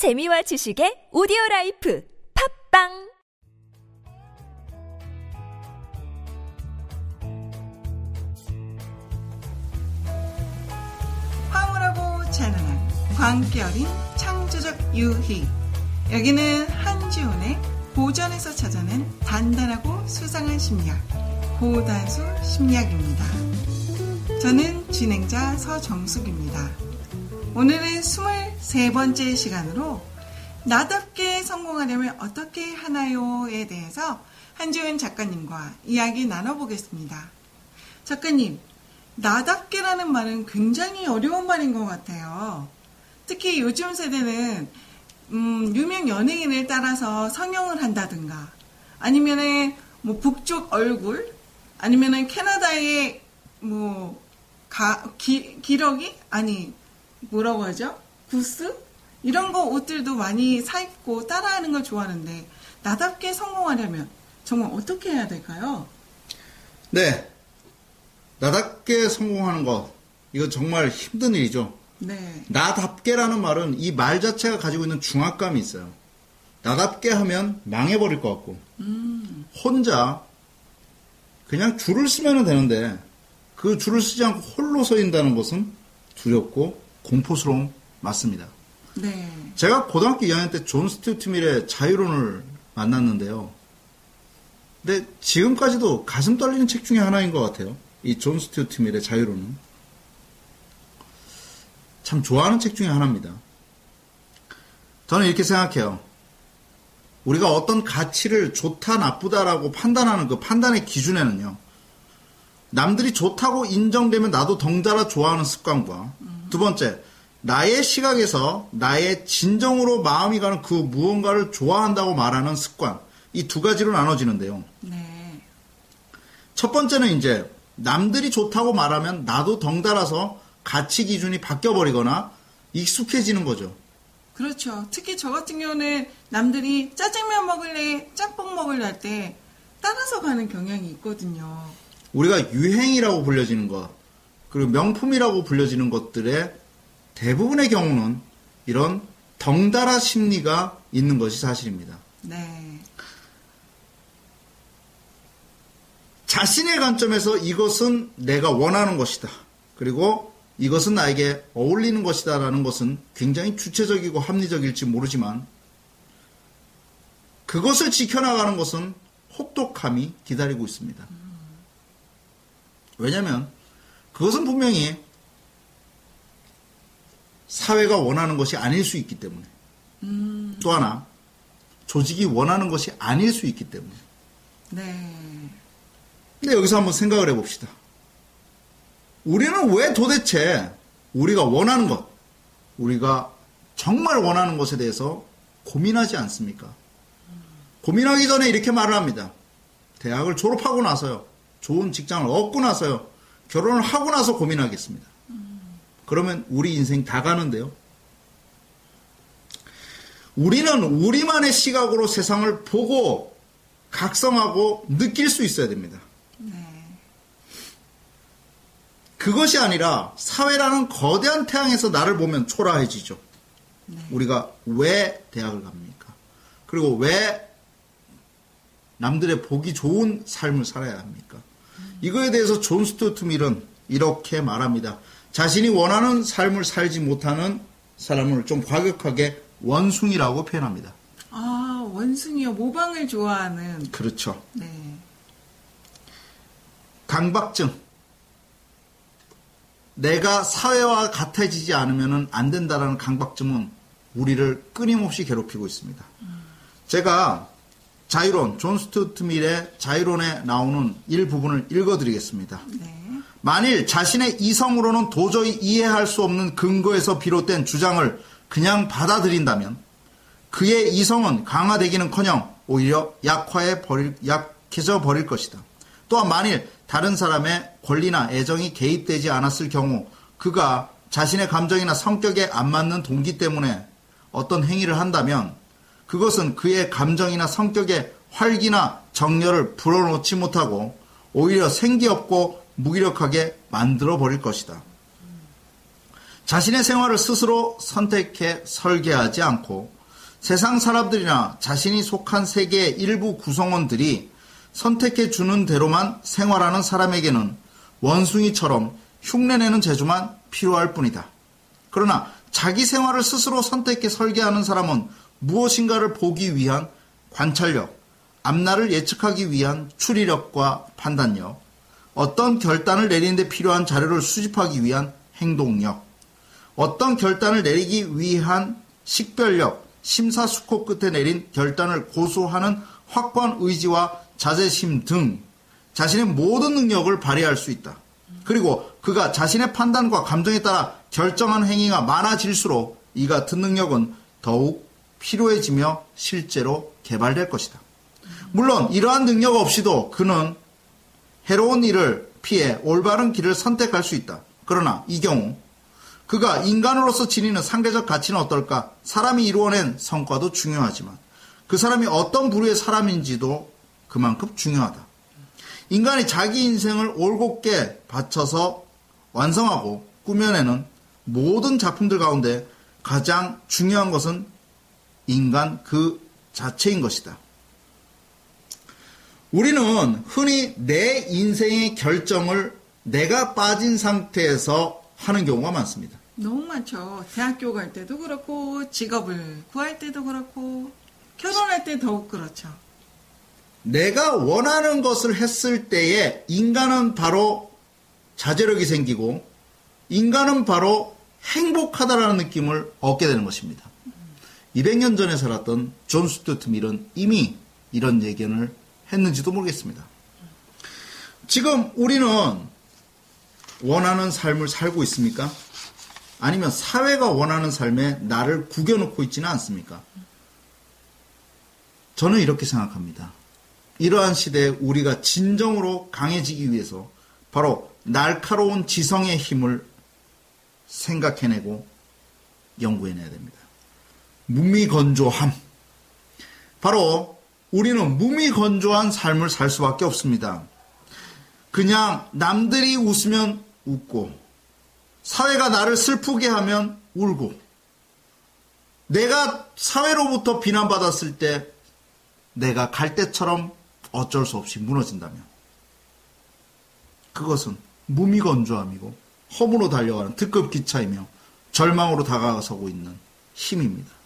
재미와 지식의 오디오 라이프 팟빵 황홀하고 찬란한 어린 창조적 유희 여기는 한지훈의 고전에서 찾아낸 단단하고 수상한 심리학 고단수 심리학입니다. 저는 진행자 서정숙입니다. 오늘은 23번째 시간으로 나답게 성공하려면 어떻게 하나요에 대해서 한지훈 작가님과 이야기 나눠보겠습니다. 작가님, 나답게라는 말은 굉장히 어려운 말인 것 같아요. 특히 요즘 세대는 음, 유명 연예인을 따라서 성형을 한다든가 아니면은 뭐 북쪽 얼굴 아니면은 캐나다의 뭐 가, 기, 기러기 아니 뭐라고 하죠? 구스 이런 거 옷들도 많이 사 입고 따라하는 걸 좋아하는데 나답게 성공하려면 정말 어떻게 해야 될까요? 네. 나답게 성공하는 것. 이거 정말 힘든 일이죠. 네. 나답게라는 말은 이 말 자체가 가지고 있는 중압감이 있어요. 나답게 하면 망해버릴 것 같고. 혼자 그냥 줄을 서면 되는데 그 줄을 서지 않고 홀로 서 있다는 것은 두렵고 공포스러움 맞습니다. 네. 제가 고등학교 2학년 때 존 스튜어트 밀의 자유론을 만났는데요. 근데 지금까지도 가슴 떨리는 책 중에 하나인 것 같아요. 이 존 스튜어트 밀의 자유론은. 참 좋아하는 책 중에 하나입니다. 저는 이렇게 생각해요. 우리가 어떤 가치를 좋다, 나쁘다라고 판단하는 그 판단의 기준에는요. 남들이 좋다고 인정되면 나도 덩달아 좋아하는 습관과 두 번째, 나의 시각에서 나의 진정으로 마음이 가는 그 무언가를 좋아한다고 말하는 습관. 이 두 가지로 나눠지는데요. 네. 첫 번째는 이제 남들이 좋다고 말하면 나도 덩달아서 가치 기준이 바뀌어버리거나 익숙해지는 거죠. 그렇죠. 특히 저 같은 경우는 남들이 짜장면 먹을래, 짬뽕 먹을래 할 때 따라서 가는 경향이 있거든요. 우리가 유행이라고 불려지는 것, 그리고 명품이라고 불려지는 것들의 대부분의 경우는 이런 덩달아 심리가 있는 것이 사실입니다. 네. 자신의 관점에서 이것은 내가 원하는 것이다. 그리고 이것은 나에게 어울리는 것이다. 라는 것은 굉장히 주체적이고 합리적일지 모르지만 그것을 지켜나가는 것은 혹독함이 기다리고 있습니다. 왜냐하면 그것은 분명히 사회가 원하는 것이 아닐 수 있기 때문에 또 하나 조직이 원하는 것이 아닐 수 있기 때문에 네. 근데 여기서 한번 생각을 해봅시다. 우리는 왜 도대체 우리가 원하는 것, 우리가 정말 원하는 것에 대해서 고민하지 않습니까? 고민하기 전에 이렇게 말을 합니다. 대학을 졸업하고 나서요. 좋은 직장을 얻고 나서요. 결혼을 하고 나서 고민하겠습니다. 그러면 우리 인생 다 가는데요. 우리는 우리만의 시각으로 세상을 보고 각성하고 느낄 수 있어야 됩니다. 네. 그것이 아니라 사회라는 거대한 대양에서 나를 보면 초라해지죠. 우리가 왜 대학을 갑니까? 그리고 왜 남들의 보기 좋은 삶을 살아야 합니까? 이거에 대해서 존 스튜어트 밀은 이렇게 말합니다. 자신이 원하는 삶을 살지 못하는 사람을 좀 과격하게 원숭이라고 표현합니다. 아, 원숭이요. 모방을 좋아하는. 그렇죠. 네. 강박증. 내가 사회와 같아지지 않으면 안 된다라는 강박증은 우리를 끊임없이 괴롭히고 있습니다. 제가 자유론, 존 스튜어트 밀의 자유론에 나오는 일부분을 읽어드리겠습니다. 네. 만일 자신의 이성으로는 도저히 이해할 수 없는 근거에서 비롯된 주장을 그냥 받아들인다면 그의 이성은 강화되기는커녕 오히려 약화해 버릴 약해져 버릴 것이다. 또한 만일 다른 사람의 권리나 애정이 개입되지 않았을 경우 그가 자신의 감정이나 성격에 안 맞는 동기 때문에 어떤 행위를 한다면 그것은 그의 감정이나 성격의 활기나 정열을 불어넣지 못하고 오히려 생기 없고 무기력하게 만들어 버릴 것이다. 자신의 생활을 스스로 선택해 설계하지 않고 세상 사람들이나 자신이 속한 세계의 일부 구성원들이 선택해 주는 대로만 생활하는 사람에게는 원숭이처럼 흉내내는 재주만 필요할 뿐이다. 그러나 자기 생활을 스스로 선택해 설계하는 사람은 무엇인가를 보기 위한 관찰력, 앞날을 예측하기 위한 추리력과 판단력, 어떤 결단을 내리는데 필요한 자료를 수집하기 위한 행동력, 어떤 결단을 내리기 위한 식별력, 심사숙고 끝에 내린 결단을 고수하는 확고한 의지와 자제심 등 자신의 모든 능력을 발휘할 수 있다. 그리고 그가 자신의 판단과 감정에 따라 결정한 행위가 많아질수록 이 같은 능력은 더욱 필요해지며 실제로 개발될 것이다. 물론 이러한 능력 없이도 그는 해로운 일을 피해 올바른 길을 선택할 수 있다. 그러나 이 경우 그가 인간으로서 지니는 상대적 가치는 어떨까? 사람이 이루어낸 성과도 중요하지만 그 사람이 어떤 부류의 사람인지도 그만큼 중요하다. 인간이 자기 인생을 올곧게 바쳐서 완성하고 꾸며내는 모든 작품들 가운데 가장 중요한 것은 인간 그 자체인 것이다. 우리는 흔히 내 인생의 결정을 내가 빠진 상태에서 하는 경우가 많습니다. 너무 많죠. 대학교 갈 때도 그렇고, 직업을 구할 때도 그렇고, 결혼할 때 더욱 그렇죠. 내가 원하는 것을 했을 때에 인간은 바로 자제력이 생기고 인간은 바로 행복하다라는 느낌을 얻게 되는 것입니다. 200년 전에 살았던 존 스튜어트 밀은 이미 이런 예견을 했는지도 모르겠습니다. 지금 우리는 원하는 삶을 살고 있습니까? 아니면 사회가 원하는 삶에 나를 구겨놓고 있지는 않습니까? 저는 이렇게 생각합니다. 이러한 시대에 우리가 진정으로 강해지기 위해서 바로 날카로운 지성의 힘을 생각해내고 연구해내야 됩니다. 무미건조함. 바로 우리는 무미건조한 삶을 살 수밖에 없습니다. 그냥 남들이 웃으면 웃고, 사회가 나를 슬프게 하면 울고, 내가 사회로부터 비난받았을 때 내가 갈대처럼 어쩔 수 없이 무너진다면 그것은 무미건조함이고 허무로 달려가는 특급 기차이며 절망으로 다가서고 있는 힘입니다.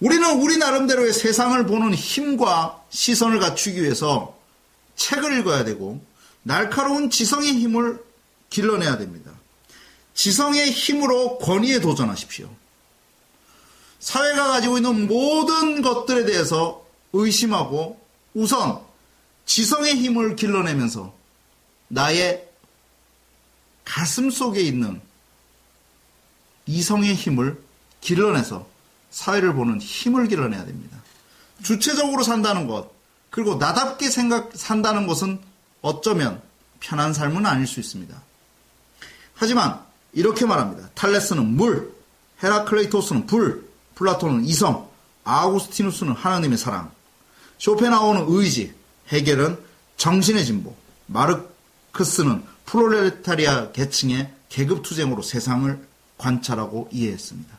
우리는 우리 나름대로의 세상을 보는 힘과 시선을 갖추기 위해서 책을 읽어야 되고 날카로운 지성의 힘을 길러내야 됩니다. 지성의 힘으로 권위에 도전하십시오. 사회가 가지고 있는 모든 것들에 대해서 의심하고 우선 지성의 힘을 길러내면서 나의 가슴 속에 있는 이성의 힘을 길러내서 사회를 보는 힘을 길러내야 됩니다. 주체적으로 산다는 것, 그리고 나답게 생각, 산다는 것은 어쩌면 편한 삶은 아닐 수 있습니다. 하지만 이렇게 말합니다. 탈레스는 물, 헤라클레이토스는 불, 플라톤은 이성, 아우구스티누스는 하나님의 사랑, 쇼펜하우는 의지, 해결은 정신의 진보, 마르크스는 프롤레타리아 계층의 계급 투쟁으로 세상을 관찰하고 이해했습니다.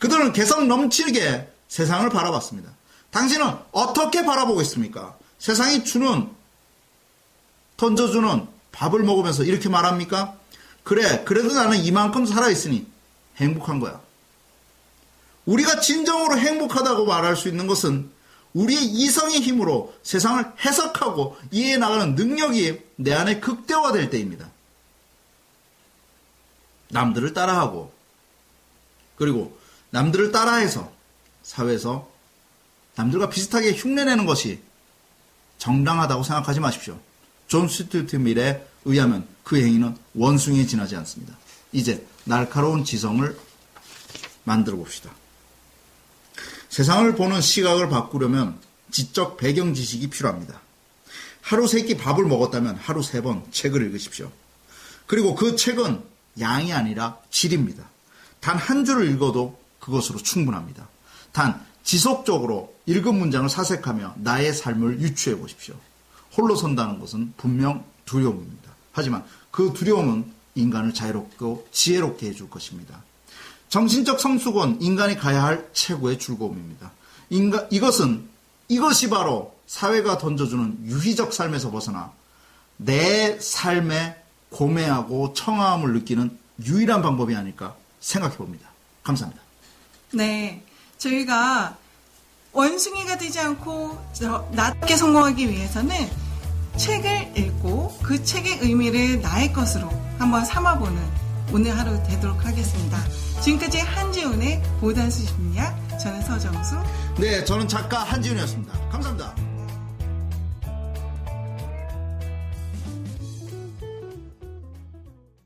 그들은 개성 넘치게 세상을 바라봤습니다. 당신은 어떻게 바라보고 있습니까? 세상이 주는 던져주는 밥을 먹으면서 이렇게 말합니까? 그래, 그래도 나는 이만큼 살아있으니 행복한 거야. 우리가 진정으로 행복하다고 말할 수 있는 것은 우리의 이성의 힘으로 세상을 해석하고 이해해 나가는 능력이 내 안에 극대화될 때입니다. 남들을 따라하고 그리고 남들을 따라해서 사회에서 남들과 비슷하게 흉내내는 것이 정당하다고 생각하지 마십시오. 존 스튜어트 밀에 의하면 그 행위는 원숭이에 지나지 않습니다. 이제 날카로운 지성을 만들어 봅시다. 세상을 보는 시각을 바꾸려면 지적 배경 지식이 필요합니다. 하루 세 끼 밥을 먹었다면 하루 세 번 책을 읽으십시오. 그리고 그 책은 양이 아니라 질입니다. 단 한 줄을 읽어도 그것으로 충분합니다. 단 지속적으로 읽은 문장을 사색하며 나의 삶을 유추해 보십시오. 홀로 선다는 것은 분명 두려움입니다. 하지만 그 두려움은 인간을 자유롭고 지혜롭게 해줄 것입니다. 정신적 성숙은 인간이 가야 할 최고의 즐거움입니다. 인간, 이것은, 이것이 바로 사회가 던져주는 유희적 삶에서 벗어나 내 삶에 고매하고 청아함을 느끼는 유일한 방법이 아닐까 생각해 봅니다. 감사합니다. 네. 저희가 원숭이가 되지 않고 낮게 성공하기 위해서는 책을 읽고 그 책의 의미를 나의 것으로 한번 삼아보는 오늘 하루 되도록 하겠습니다. 지금까지 한지훈의 보단수 심리학, 저는 서정수. 네, 저는 작가 한지훈이었습니다. 감사합니다.